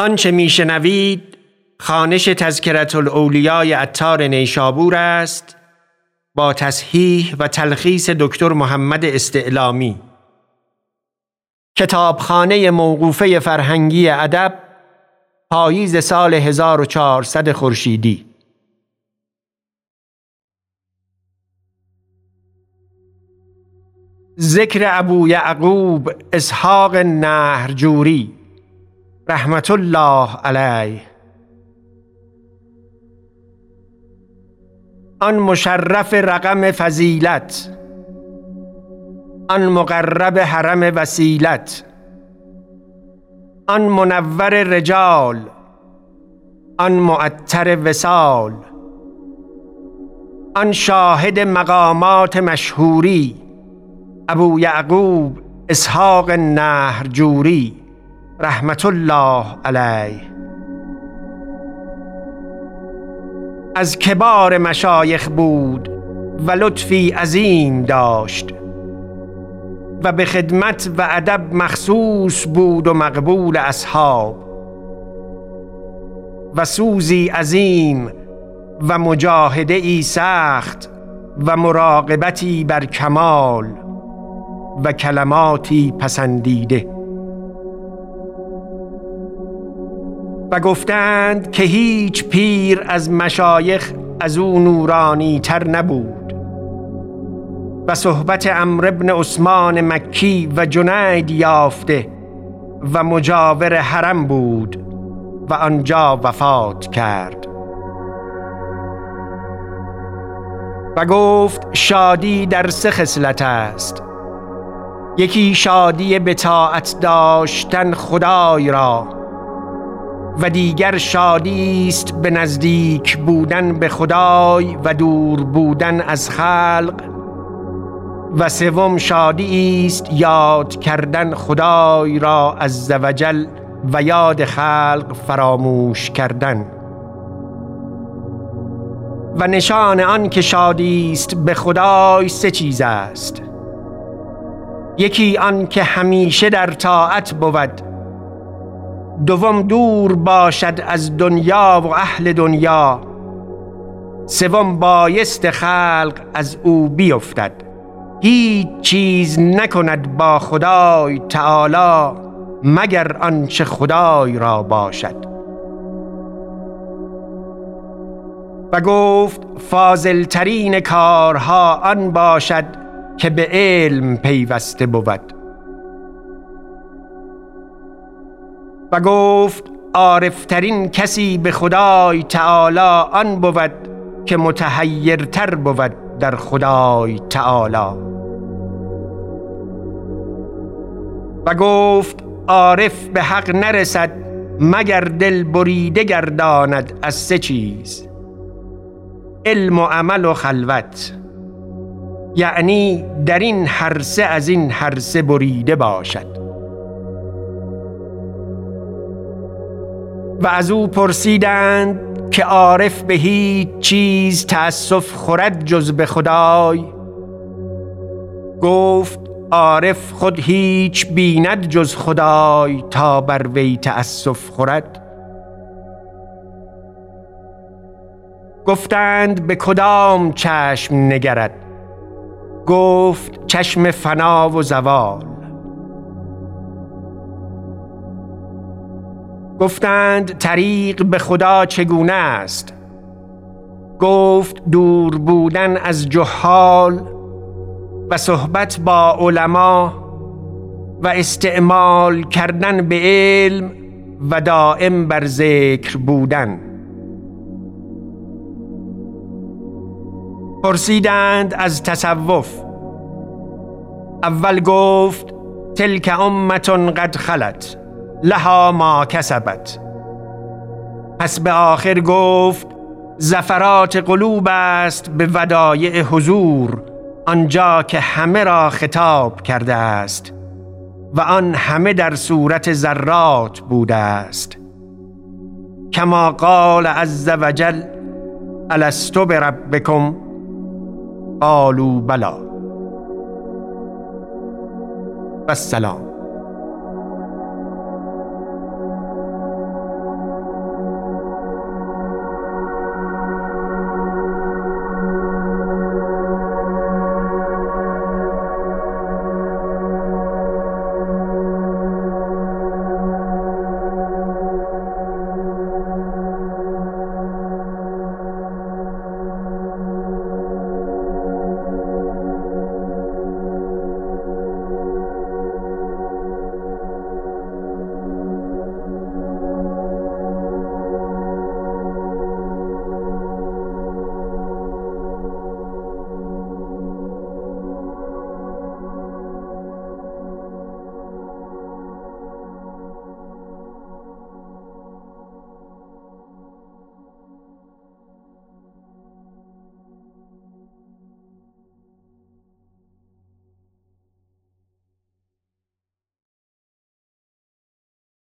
آنچه میشنوید خانش تذکرت الاولیای اتار نیشابور است با تصحیح و تلخیص دکتر محمد استعلامی. کتابخانه موقوفه فرهنگی ادب پاییز سال 1400 خورشیدی. ذکر ابو یعقوب اسحاق نهرجوری رحمت الله علیه. آن مشرف رقم فضیلت. آن مقرب حرم وسیلت. آن منور رجال. آن معطر وسال آن شاهد مقامات مشهوری. ابو یعقوب اسحاق نهرجوری رحمت الله علیه. از کبار مشایخ بود و لطفی عظیم داشت و به خدمت و ادب مخصوص بود و مقبول اصحاب و سوزی عظیم و مجاهده ای سخت و مراقبتی بر کمال و کلماتی پسندیده. و گفتند که هیچ پیر از مشایخ از او نورانی تر نبود. و صحبت امر ابن عثمان مکی و جنید یافته و مجاور حرم بود و آنجا وفات کرد. و گفت شادی در سه خصلت است. یکی شادی به طاعت داشتن خدای را و دیگر شادی است به نزدیک بودن به خدای و دور بودن از خلق. و سوم شادی است یاد کردن خدای را از وجل و یاد خلق فراموش کردن. و نشان آن که شادی است به خدای سه چیز است. یکی آن که همیشه در طاعت بود دوم دور باشد از دنیا و اهل دنیا. سوم بایست خلق از او بیفتد. هیچ چیز نکند با خدای تعالی مگر آنچه خدای را باشد. و گفت فاضل ترین کارها آن باشد که به علم پیوسته بود. و گفت عارفترین کسی به خدای تعالی آن بود که متحیرتر بود در خدای تعالی. و گفت عارف به حق نرسد مگر دل بریده گرداند از سه چیز علم و عمل و خلوت. یعنی در این هر سه از این هر سه بریده باشد. و از او پرسیدند که عارف به هیچ چیز تأسف خورد جز به خدای. گفت عارف خود هیچ بیند جز خدای تا بر وی تأسف خورد. گفتند به کدام چشم نگرد؟ گفت چشم فنا و زوال. گفتند طریق به خدا چگونه است؟ گفت دور بودن از جهال و صحبت با علما و استعمال کردن به علم و دائم بر ذکر بودن. پرسیدند از تصوف. اول گفت تلک امتون قد خلت. لها ما کسبت. پس به آخر گفت زفرات قلوب است به ودایع حضور آنجا که همه را خطاب کرده است و آن همه در صورت ذرات بوده است. کما قال عز وجل الستو بربکم؟ قالوا بلا. و السلام.